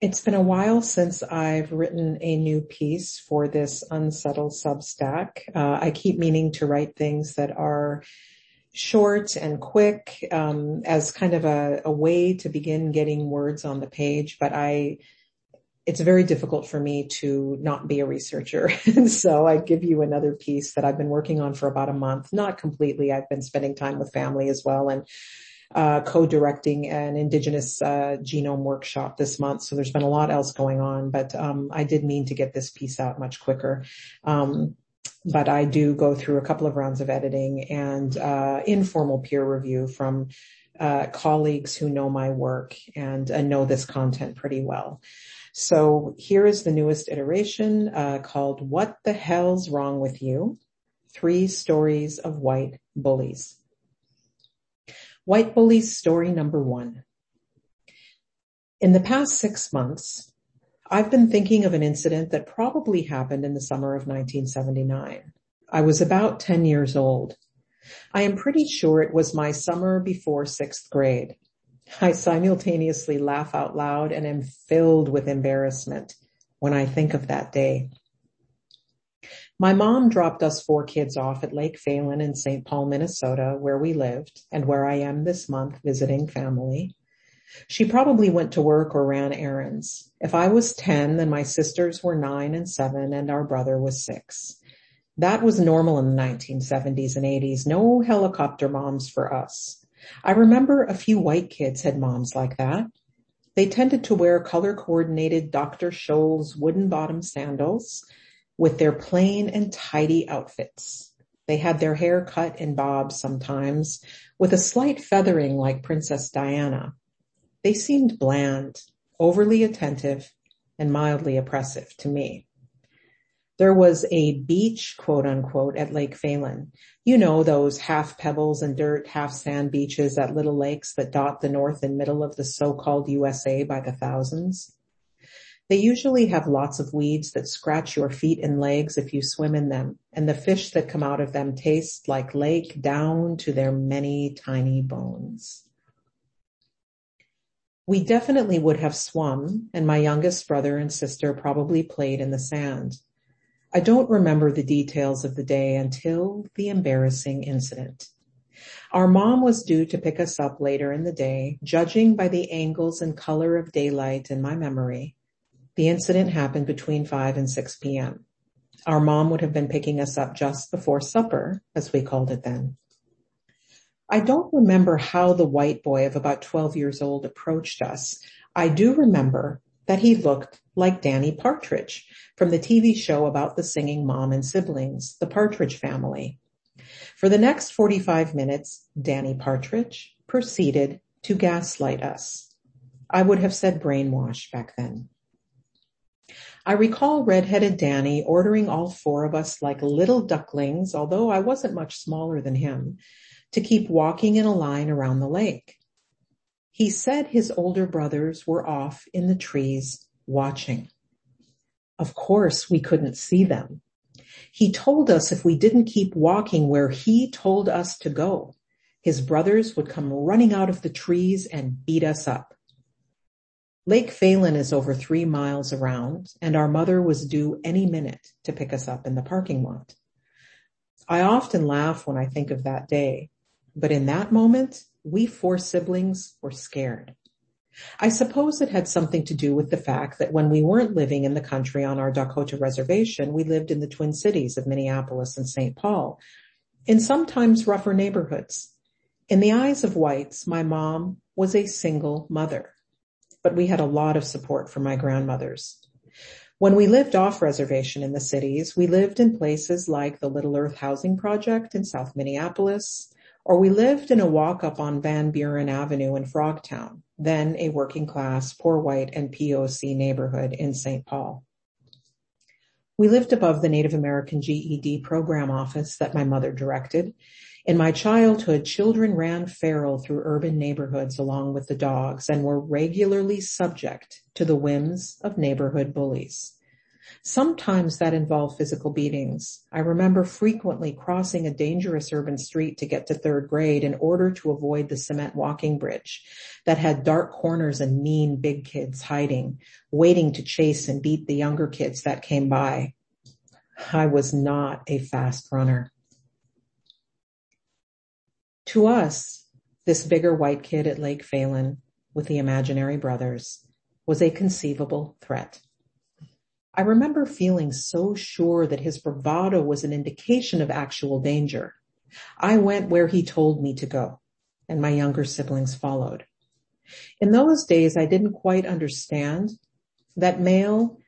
It's been a while since I've written a new piece for this unsettled Substack. Uh, I keep meaning to write things that are short and quick um, as kind of a, a way to begin getting words on the page, but I it's very difficult for me to not be a researcher. and so I give you another piece that I've been working on for about a month, not completely. I've been spending time with family as well and uh, co-directing an indigenous uh, genome workshop this month. So there's been a lot else going on, but um, I did mean to get this piece out much quicker. Um, but I do go through a couple of rounds of editing and uh, informal peer review from uh, colleagues who know my work and uh, know this content pretty well. So here is the newest iteration uh, called What the Hell's Wrong with You? Three Stories of White Bullies. White Bullies story number one. In the past six months, I've been thinking of an incident that probably happened in the summer of 1979. I was about 10 years old. I am pretty sure it was my summer before sixth grade. I simultaneously laugh out loud and am filled with embarrassment when I think of that day. My mom dropped us four kids off at Lake Phalen in St. Paul, Minnesota, where we lived and where I am this month visiting family. She probably went to work or ran errands. If I was 10, then my sisters were nine and seven and our brother was six. That was normal in the 1970s and 80s. No helicopter moms for us. I remember a few white kids had moms like that. They tended to wear color coordinated Dr. Scholl's wooden bottom sandals with their plain and tidy outfits. They had their hair cut in bobs sometimes with a slight feathering like Princess Diana. They seemed bland, overly attentive, and mildly oppressive to me. There was a beach, quote unquote, at Lake Phalen. You know, those half pebbles and dirt, half sand beaches at little lakes that dot the north and middle of the so-called USA by the thousands. They usually have lots of weeds that scratch your feet and legs if you swim in them, and the fish that come out of them taste like lake down to their many tiny bones. We definitely would have swum, and my youngest brother and sister probably played in the sand. I don't remember the details of the day until the embarrassing incident. Our mom was due to pick us up later in the day, judging by the angles and color of daylight in my memory. The incident happened between 5 and 6 p.m. Our mom would have been picking us up just before supper, as we called it then. I don't remember how the white boy of about 12 years old approached us. I do remember that he looked like Danny Partridge from the TV show about the singing mom and siblings, The Partridge Family. For the next 45 minutes, Danny Partridge proceeded to gaslight us. I would have said brainwash back then. I recall redheaded Danny ordering all four of us like little ducklings, although I wasn't much smaller than him, to keep walking in a line around the lake. He said his older brothers were off in the trees watching. Of course, we couldn't see them. He told us if we didn't keep walking where he told us to go, his brothers would come running out of the trees and beat us up. Lake Phalen is over three miles around and our mother was due any minute to pick us up in the parking lot. I often laugh when I think of that day, but in that moment, we four siblings were scared. I suppose it had something to do with the fact that when we weren't living in the country on our Dakota reservation, we lived in the Twin Cities of Minneapolis and St. Paul, in sometimes rougher neighborhoods. In the eyes of whites, my mom was a single mother, but we had a lot of support from my grandmothers. When we lived off reservation in the cities, we lived in places like the Little Earth Housing Project in South Minneapolis, or we lived in a walk up on Van Buren Avenue in Frogtown, then a working class, poor white and POC neighborhood in St. Paul. We lived above the Native American GED program office that my mother directed. In my childhood, children ran feral through urban neighborhoods along with the dogs and were regularly subject to the whims of neighborhood bullies. Sometimes that involved physical beatings. I remember frequently crossing a dangerous urban street to get to third grade in order to avoid the cement walking bridge that had dark corners and mean big kids hiding, waiting to chase and beat the younger kids that came by. I was not a fast runner. To us, this bigger white kid at Lake Phalen with the imaginary brothers was a conceivable threat. I remember feeling so sure that his bravado was an indication of actual danger. I went where he told me to go, and my younger siblings followed. In those days, I didn't quite understand that male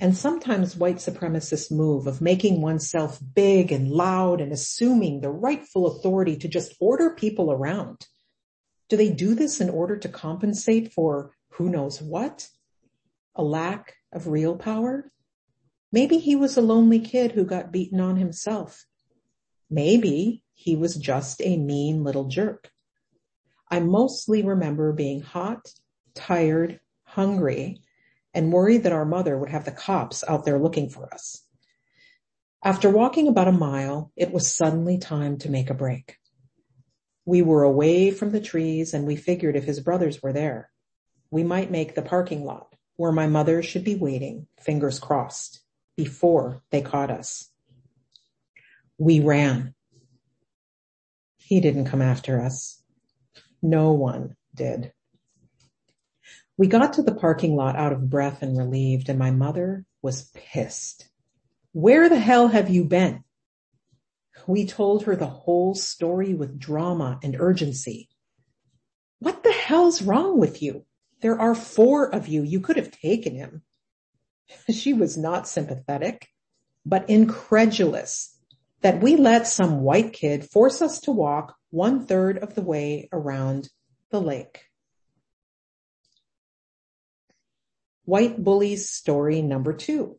and sometimes white supremacist move of making oneself big and loud and assuming the rightful authority to just order people around. Do they do this in order to compensate for who knows what? A lack of real power? Maybe he was a lonely kid who got beaten on himself. Maybe he was just a mean little jerk. I mostly remember being hot, tired, hungry, and worried that our mother would have the cops out there looking for us. After walking about a mile, it was suddenly time to make a break. We were away from the trees and we figured if his brothers were there, we might make the parking lot where my mother should be waiting, fingers crossed, before they caught us. We ran. He didn't come after us. No one did. We got to the parking lot out of breath and relieved, and my mother was pissed. Where the hell have you been? We told her the whole story with drama and urgency. What the hell's wrong with you? There are four of you. You could have taken him. She was not sympathetic, but incredulous that we let some white kid force us to walk one third of the way around the lake. White Bullies story number two.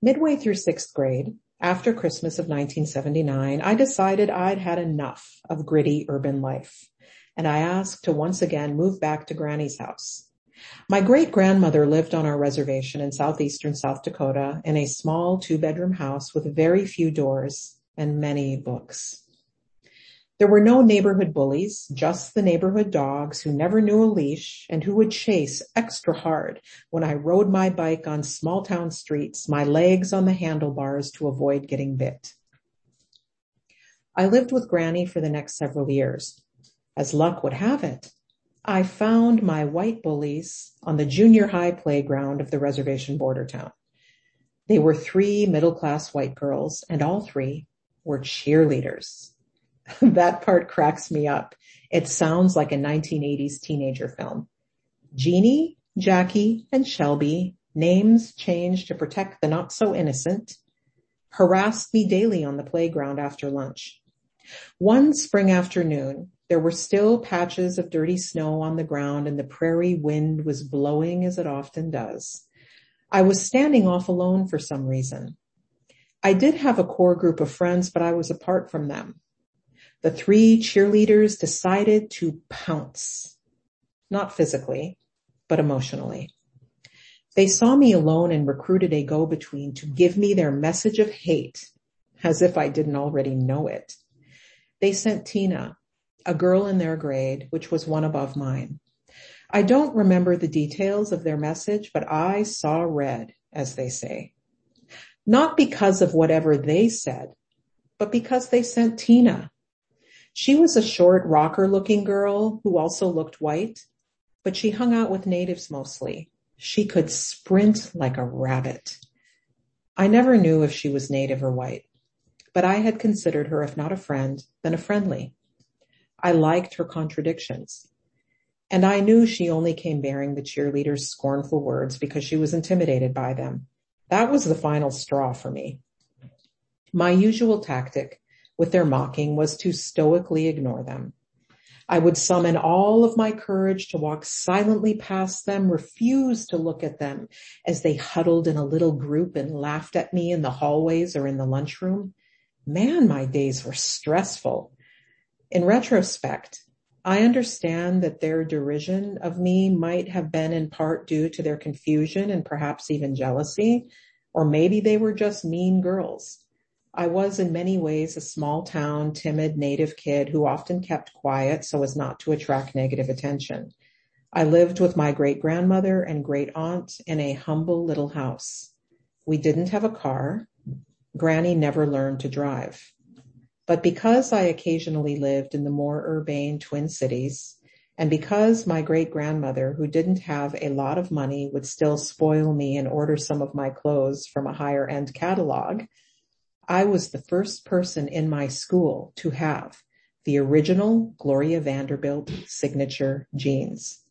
Midway through sixth grade, after Christmas of 1979, I decided I'd had enough of gritty urban life, and I asked to once again move back to Granny's house. My great grandmother lived on our reservation in southeastern South Dakota in a small two bedroom house with very few doors and many books. There were no neighborhood bullies, just the neighborhood dogs who never knew a leash and who would chase extra hard when I rode my bike on small town streets, my legs on the handlebars to avoid getting bit. I lived with Granny for the next several years. As luck would have it, I found my white bullies on the junior high playground of the reservation border town. They were three middle class white girls and all three were cheerleaders. that part cracks me up. It sounds like a 1980s teenager film. Jeannie, Jackie, and Shelby, names changed to protect the not so innocent, harassed me daily on the playground after lunch. One spring afternoon, there were still patches of dirty snow on the ground and the prairie wind was blowing as it often does. I was standing off alone for some reason. I did have a core group of friends, but I was apart from them. The three cheerleaders decided to pounce, not physically, but emotionally. They saw me alone and recruited a go-between to give me their message of hate as if I didn't already know it. They sent Tina, a girl in their grade, which was one above mine. I don't remember the details of their message, but I saw red, as they say. Not because of whatever they said, but because they sent Tina, she was a short rocker looking girl who also looked white, but she hung out with natives mostly. She could sprint like a rabbit. I never knew if she was native or white, but I had considered her, if not a friend, then a friendly. I liked her contradictions. And I knew she only came bearing the cheerleaders' scornful words because she was intimidated by them. That was the final straw for me. My usual tactic with their mocking was to stoically ignore them. I would summon all of my courage to walk silently past them, refuse to look at them as they huddled in a little group and laughed at me in the hallways or in the lunchroom. Man, my days were stressful. In retrospect, I understand that their derision of me might have been in part due to their confusion and perhaps even jealousy, or maybe they were just mean girls. I was in many ways a small town, timid native kid who often kept quiet so as not to attract negative attention. I lived with my great grandmother and great aunt in a humble little house. We didn't have a car. Granny never learned to drive. But because I occasionally lived in the more urbane Twin Cities, and because my great grandmother, who didn't have a lot of money, would still spoil me and order some of my clothes from a higher end catalog, I was the first person in my school to have the original Gloria Vanderbilt signature jeans.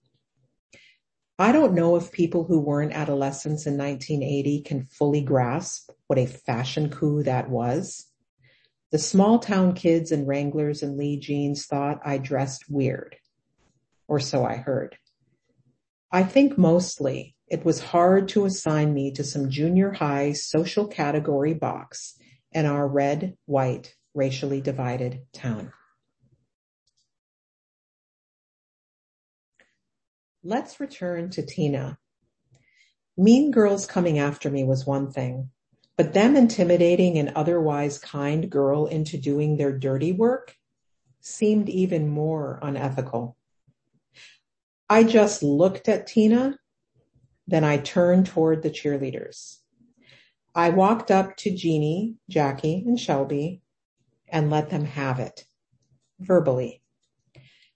I don't know if people who weren't adolescents in 1980 can fully grasp what a fashion coup that was. The small town kids in Wranglers and Lee jeans thought I dressed weird. Or so I heard. I think mostly it was hard to assign me to some junior high social category box in our red, white, racially divided town. Let's return to Tina. Mean girls coming after me was one thing, but them intimidating an otherwise kind girl into doing their dirty work seemed even more unethical. I just looked at Tina, then I turned toward the cheerleaders. I walked up to Jeannie, Jackie, and Shelby and let them have it verbally.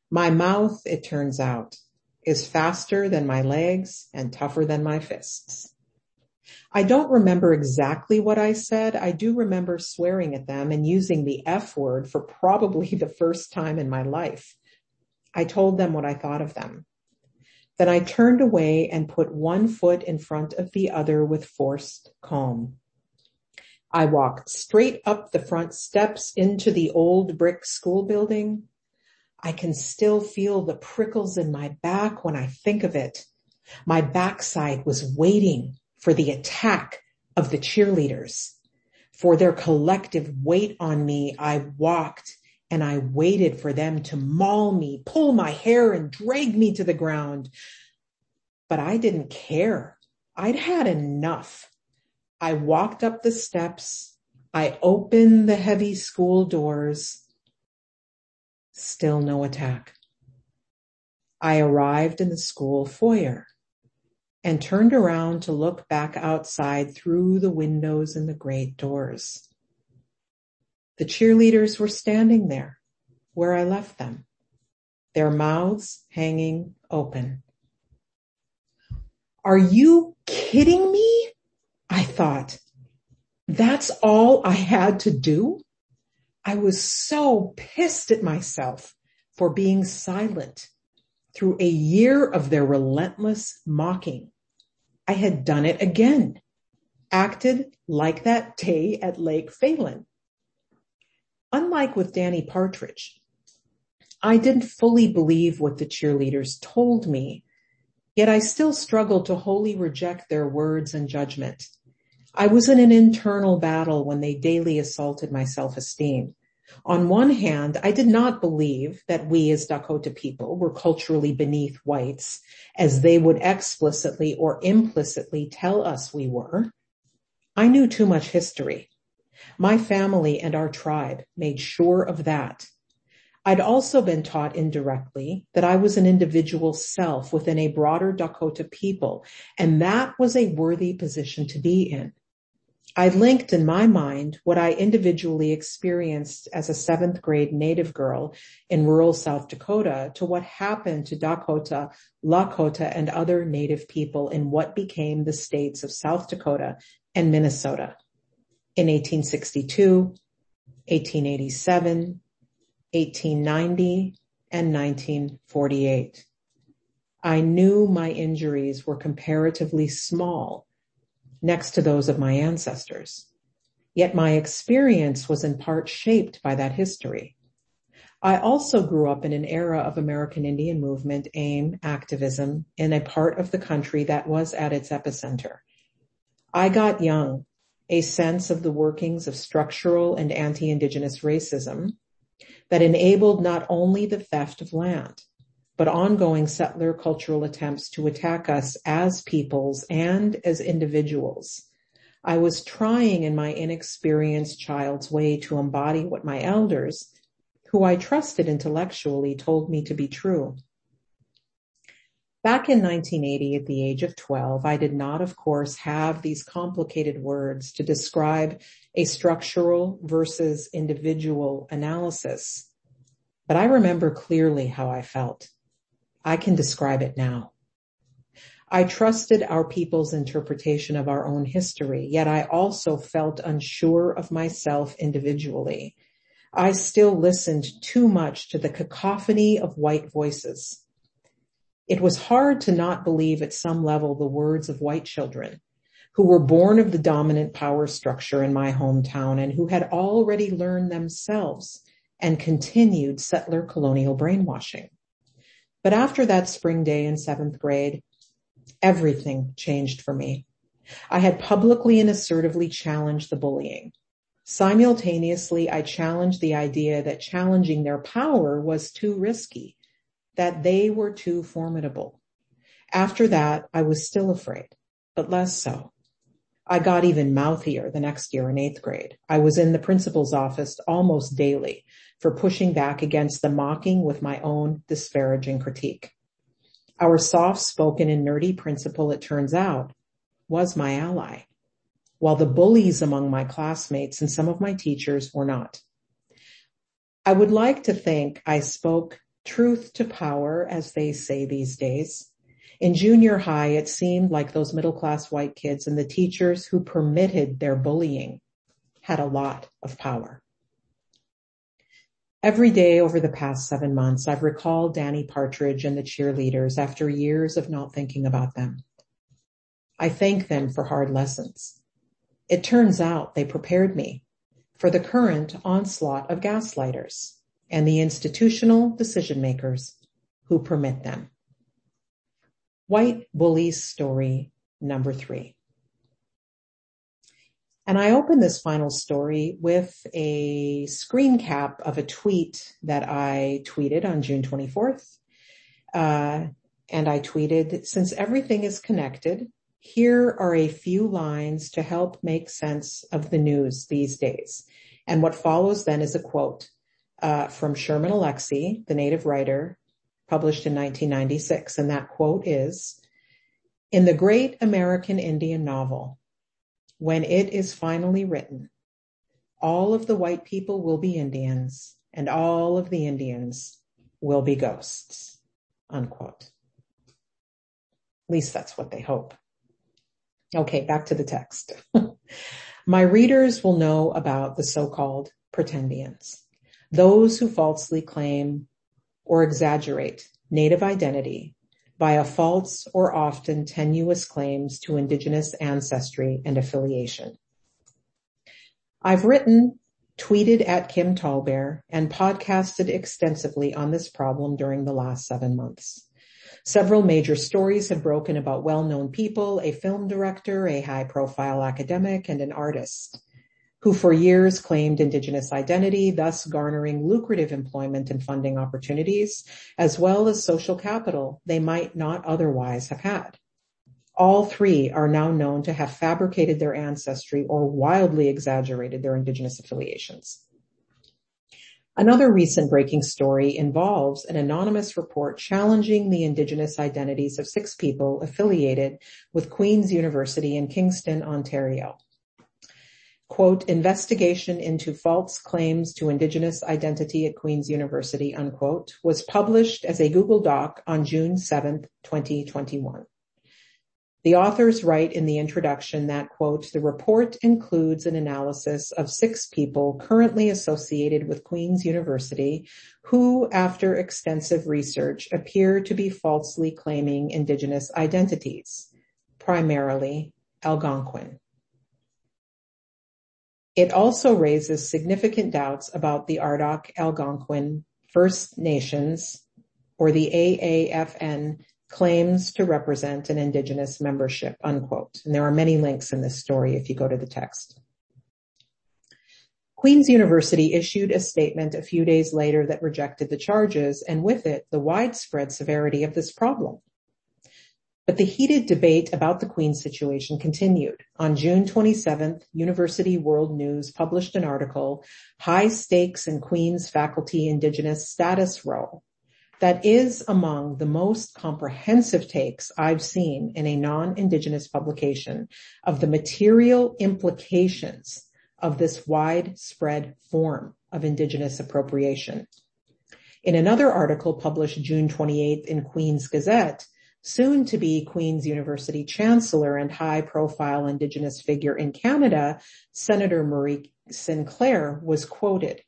My mouth, it turns out, is faster than my legs and tougher than my fists. I don't remember exactly what I said. I do remember swearing at them and using the F word for probably the first time in my life. I told them what I thought of them. Then I turned away and put one foot in front of the other with forced calm. I walked straight up the front steps into the old brick school building. I can still feel the prickles in my back when I think of it. My backside was waiting for the attack of the cheerleaders. For their collective weight on me, I walked and I waited for them to maul me, pull my hair and drag me to the ground. But I didn't care. I'd had enough. I walked up the steps. I opened the heavy school doors. Still no attack. I arrived in the school foyer and turned around to look back outside through the windows and the great doors. The cheerleaders were standing there where I left them, their mouths hanging open. Are you kidding me? I thought, that's all I had to do? I was so pissed at myself for being silent through a year of their relentless mocking. I had done it again, acted like that day at Lake Phalen. Unlike with Danny Partridge, I didn't fully believe what the cheerleaders told me, yet I still struggled to wholly reject their words and judgment. I was in an internal battle when they daily assaulted my self-esteem. On one hand, I did not believe that we as Dakota people were culturally beneath whites as they would explicitly or implicitly tell us we were. I knew too much history. My family and our tribe made sure of that. I'd also been taught indirectly that I was an individual self within a broader Dakota people, and that was a worthy position to be in. I linked in my mind what I individually experienced as a seventh grade native girl in rural South Dakota to what happened to Dakota, Lakota, and other native people in what became the states of South Dakota and Minnesota in 1862, 1887, 1890, and 1948. I knew my injuries were comparatively small next to those of my ancestors. Yet my experience was in part shaped by that history. I also grew up in an era of American Indian movement, AIM, activism in a part of the country that was at its epicenter. I got young a sense of the workings of structural and anti-indigenous racism, that enabled not only the theft of land, but ongoing settler cultural attempts to attack us as peoples and as individuals. I was trying in my inexperienced child's way to embody what my elders, who I trusted intellectually, told me to be true. Back in 1980, at the age of 12, I did not, of course, have these complicated words to describe a structural versus individual analysis. But I remember clearly how I felt. I can describe it now. I trusted our people's interpretation of our own history, yet I also felt unsure of myself individually. I still listened too much to the cacophony of white voices. It was hard to not believe at some level the words of white children who were born of the dominant power structure in my hometown and who had already learned themselves and continued settler colonial brainwashing. But after that spring day in seventh grade, everything changed for me. I had publicly and assertively challenged the bullying. Simultaneously, I challenged the idea that challenging their power was too risky, that they were too formidable. After that, I was still afraid, but less so. I got even mouthier the next year in eighth grade. I was in the principal's office almost daily for pushing back against the mocking with my own disparaging critique. Our soft-spoken and nerdy principal, it turns out, was my ally, while the bullies among my classmates and some of my teachers were not. I would like to think I spoke truth to power, as they say these days. In junior high, it seemed like those middle class white kids and the teachers who permitted their bullying had a lot of power. Every day over the past seven months, I've recalled Danny Partridge and the cheerleaders after years of not thinking about them. I thank them for hard lessons. It turns out they prepared me for the current onslaught of gaslighters and the institutional decision makers who permit them. White Bullies Story Number Three. And I open this final story with a screen cap of a tweet that I tweeted on June 24th. Uh, and I tweeted, since everything is connected, here are a few lines to help make sense of the news these days. And what follows then is a quote uh, from Sherman Alexie, the native writer, published in 1996. And that quote is, in the great American Indian novel, when it is finally written, all of the white people will be Indians and all of the Indians will be ghosts, unquote. At least that's what they hope. Okay, back to the text. My readers will know about the so-called pretendians, those who falsely claim or exaggerate native identity via false or often tenuous claims to indigenous ancestry and affiliation. I've written, tweeted at Kim Tallbear, and podcasted extensively on this problem during the last seven months. Several major stories have broken about well-known people, a film director, a high-profile academic, and an artist who for years claimed indigenous identity, thus garnering lucrative employment and funding opportunities, as well as social capital they might not otherwise have had. All three are now known to have fabricated their ancestry or wildly exaggerated their indigenous affiliations. Another recent breaking story involves an anonymous report challenging the indigenous identities of six people affiliated with Queen's University in Kingston, Ontario quote, investigation into false claims to Indigenous identity at Queen's University, unquote, was published as a Google Doc on June 7th, 2021. The authors write in the introduction that, quote, the report includes an analysis of six people currently associated with Queen's University who, after extensive research, appear to be falsely claiming Indigenous identities, primarily Algonquin. It also raises significant doubts about the Ardoch Algonquin First Nations or the AAFN claims to represent an indigenous membership, unquote. And there are many links in this story if you go to the text. Queen's University issued a statement a few days later that rejected the charges, and with it, the widespread severity of this problem. But the heated debate about the Queen situation continued. On June 27th, University World News published an article, High Stakes in Queen's Faculty Indigenous Status Role, that is among the most comprehensive takes I've seen in a non-Indigenous publication of the material implications of this widespread form of Indigenous appropriation. In another article published June 28th in Queen's Gazette, soon to be Queen's University Chancellor and high profile Indigenous figure in Canada, Senator Murray Sinclair was quoted.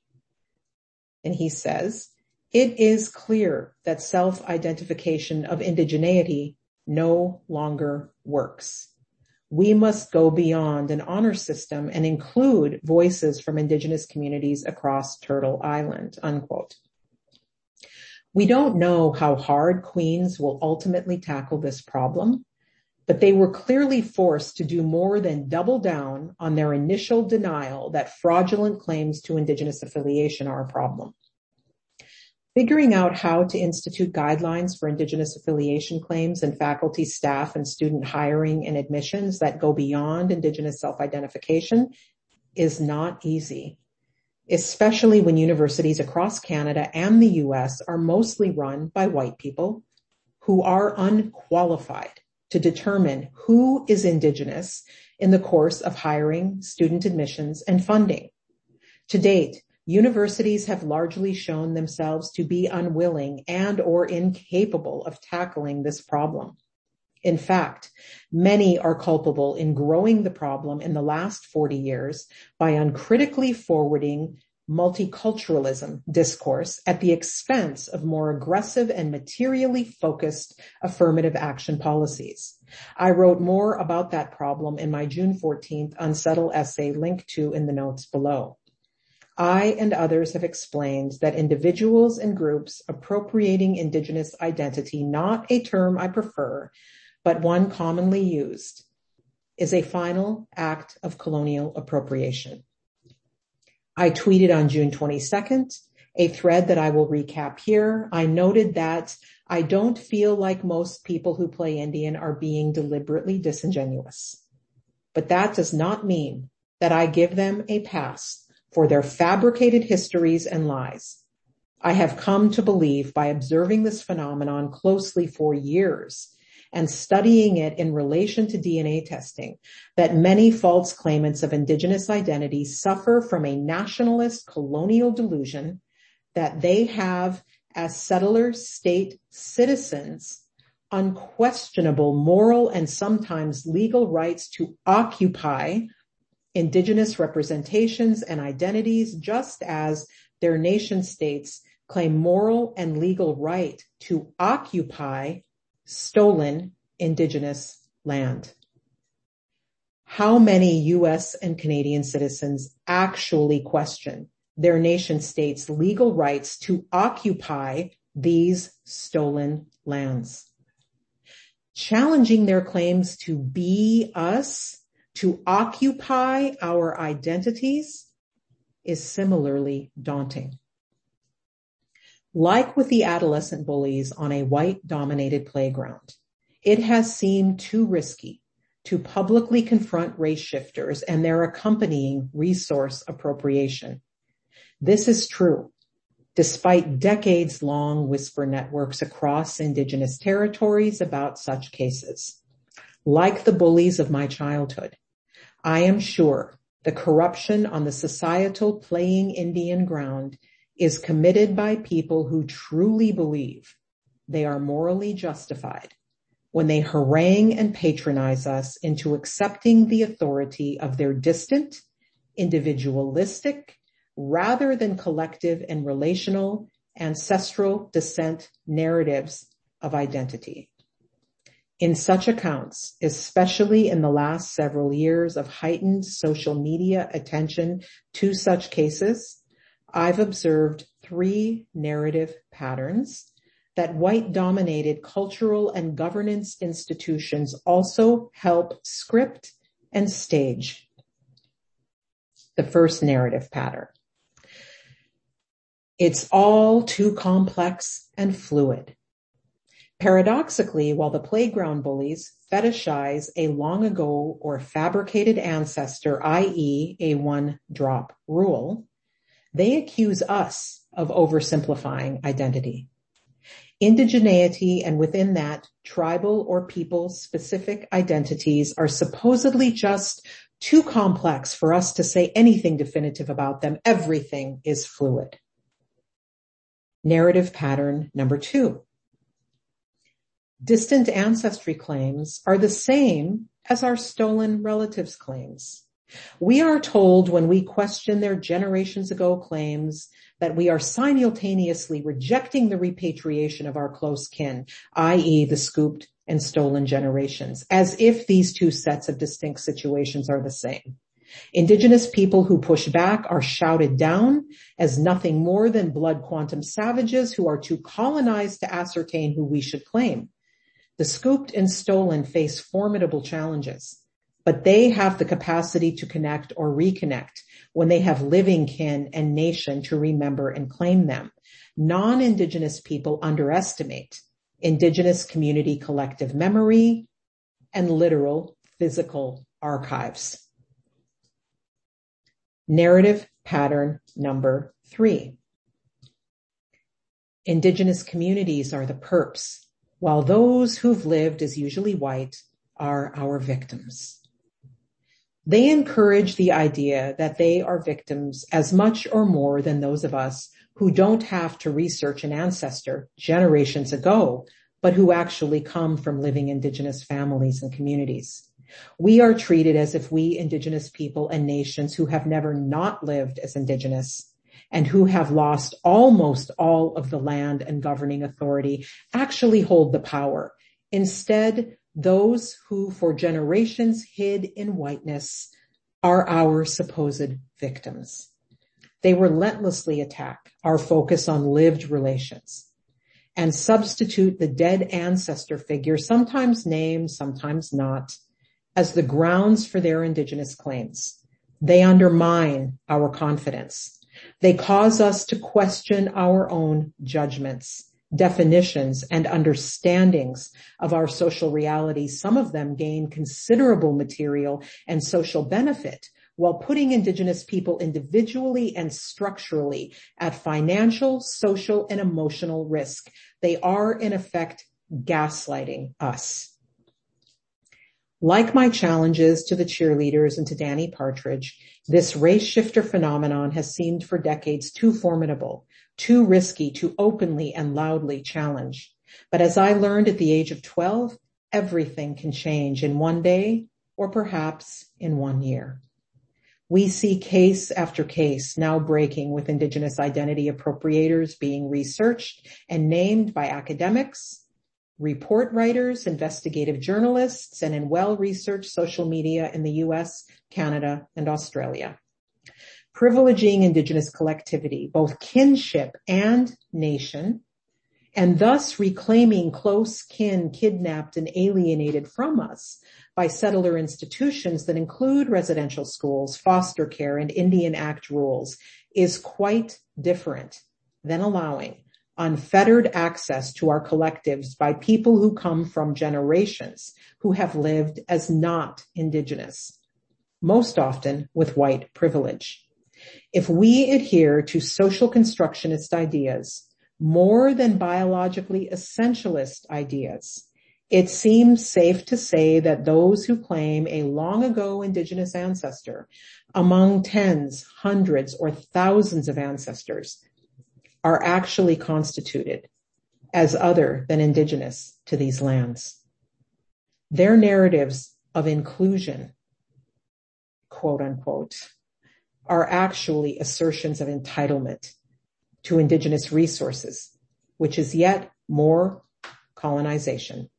And he says, it is clear that self-identification of indigeneity no longer works. We must go beyond an honor system and include voices from indigenous communities across Turtle Island, unquote. We don't know how hard Queens will ultimately tackle this problem, but they were clearly forced to do more than double down on their initial denial that fraudulent claims to Indigenous affiliation are a problem. Figuring out how to institute guidelines for Indigenous affiliation claims and faculty, staff, and student hiring and admissions that go beyond Indigenous self-identification is not easy especially when universities across Canada and the US are mostly run by white people who are unqualified to determine who is Indigenous in the course of hiring, student admissions, and funding. To date, universities have largely shown themselves to be unwilling and or incapable of tackling this problem. In fact, many are culpable in growing the problem in the last 40 years by uncritically forwarding multiculturalism discourse at the expense of more aggressive and materially focused affirmative action policies. I wrote more about that problem in my June 14th Unsettle essay linked to in the notes below. I and others have explained that individuals and groups appropriating Indigenous identity, not a term I prefer, but one commonly used, is a final act of colonial appropriation. I tweeted on June 22nd, a thread that I will recap here. I noted that I don't feel like most people who play Indian are being deliberately disingenuous. But that does not mean that I give them a pass for their fabricated histories and lies. I have come to believe by observing this phenomenon closely for years and studying it in relation to DNA testing that many false claimants of indigenous identity suffer from a nationalist colonial delusion that they have as settler state citizens unquestionable moral and sometimes legal rights to occupy indigenous representations and identities just as their nation states claim moral and legal right to occupy stolen indigenous land. How many US and Canadian citizens actually question their nation states legal rights to occupy these stolen lands? Challenging their claims to be us, to occupy our identities is similarly daunting. Like with the adolescent bullies on a white dominated playground, it has seemed too risky to publicly confront race shifters and their accompanying resource appropriation. This is true despite decades long whisper networks across indigenous territories about such cases. Like the bullies of my childhood, I am sure the corruption on the societal playing Indian ground is committed by people who truly believe they are morally justified when they harangue and patronize us into accepting the authority of their distant, individualistic, rather than collective and relational ancestral descent narratives of identity. In such accounts, especially in the last several years of heightened social media attention to such cases, I've observed three narrative patterns that white dominated cultural and governance institutions also help script and stage. The first narrative pattern. It's all too complex and fluid. Paradoxically, while the playground bullies fetishize a long ago or fabricated ancestor, i.e. a one drop rule, they accuse us of oversimplifying identity. Indigeneity and within that tribal or people specific identities are supposedly just too complex for us to say anything definitive about them. Everything is fluid. Narrative pattern number two. Distant ancestry claims are the same as our stolen relatives claims. We are told when we question their generations ago claims that we are simultaneously rejecting the repatriation of our close kin, i.e. the scooped and stolen generations, as if these two sets of distinct situations are the same. Indigenous people who push back are shouted down as nothing more than blood quantum savages who are too colonized to ascertain who we should claim. The scooped and stolen face formidable challenges, but they have the capacity to connect or reconnect when they have living kin and nation to remember and claim them. Non-Indigenous people underestimate Indigenous community collective memory and literal physical archives. Narrative pattern number three. Indigenous communities are the perps, while those who've lived as usually white are our victims. They encourage the idea that they are victims as much or more than those of us who don't have to research an ancestor generations ago, but who actually come from living indigenous families and communities. We are treated as if we indigenous people and nations who have never not lived as indigenous and who have lost almost all of the land and governing authority actually hold the power. Instead, those who for generations hid in whiteness are our supposed victims. They relentlessly attack our focus on lived relations and substitute the dead ancestor figure, sometimes named, sometimes not, as the grounds for their indigenous claims. They undermine our confidence. They cause us to question our own judgments definitions and understandings of our social realities, some of them gain considerable material and social benefit while putting indigenous people individually and structurally at financial, social, and emotional risk. They are in effect gaslighting us. Like my challenges to the cheerleaders and to Danny Partridge, this race shifter phenomenon has seemed for decades too formidable too risky to openly and loudly challenge. But as I learned at the age of 12, everything can change in one day or perhaps in one year. We see case after case now breaking with Indigenous identity appropriators being researched and named by academics, report writers, investigative journalists, and in well-researched social media in the US, Canada, and Australia. Privileging indigenous collectivity, both kinship and nation, and thus reclaiming close kin kidnapped and alienated from us by settler institutions that include residential schools, foster care, and Indian Act rules is quite different than allowing unfettered access to our collectives by people who come from generations who have lived as not indigenous, most often with white privilege. If we adhere to social constructionist ideas more than biologically essentialist ideas, it seems safe to say that those who claim a long ago indigenous ancestor among tens, hundreds, or thousands of ancestors are actually constituted as other than indigenous to these lands. Their narratives of inclusion, quote unquote, are actually assertions of entitlement to indigenous resources, which is yet more colonization.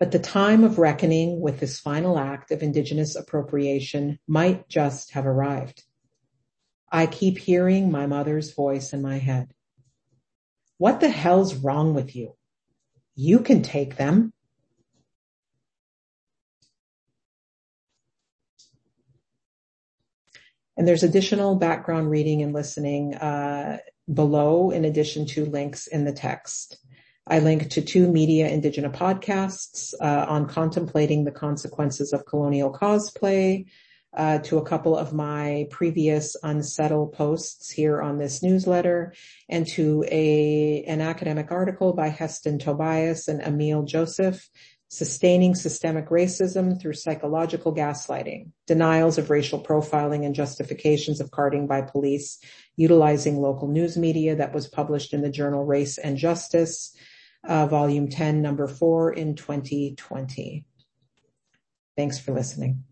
But the time of reckoning with this final act of indigenous appropriation might just have arrived. I keep hearing my mother's voice in my head. What the hell's wrong with you? You can take them. And there's additional background reading and listening uh, below, in addition to links in the text. I link to two Media Indigena podcasts uh, on contemplating the consequences of colonial cosplay, uh, to a couple of my previous unsettled posts here on this newsletter, and to a an academic article by Heston Tobias and Ameil Joseph sustaining systemic racism through psychological gaslighting, denials of racial profiling and justifications of carding by police, utilizing local news media that was published in the journal Race and Justice, uh, volume 10, number four in 2020. Thanks for listening.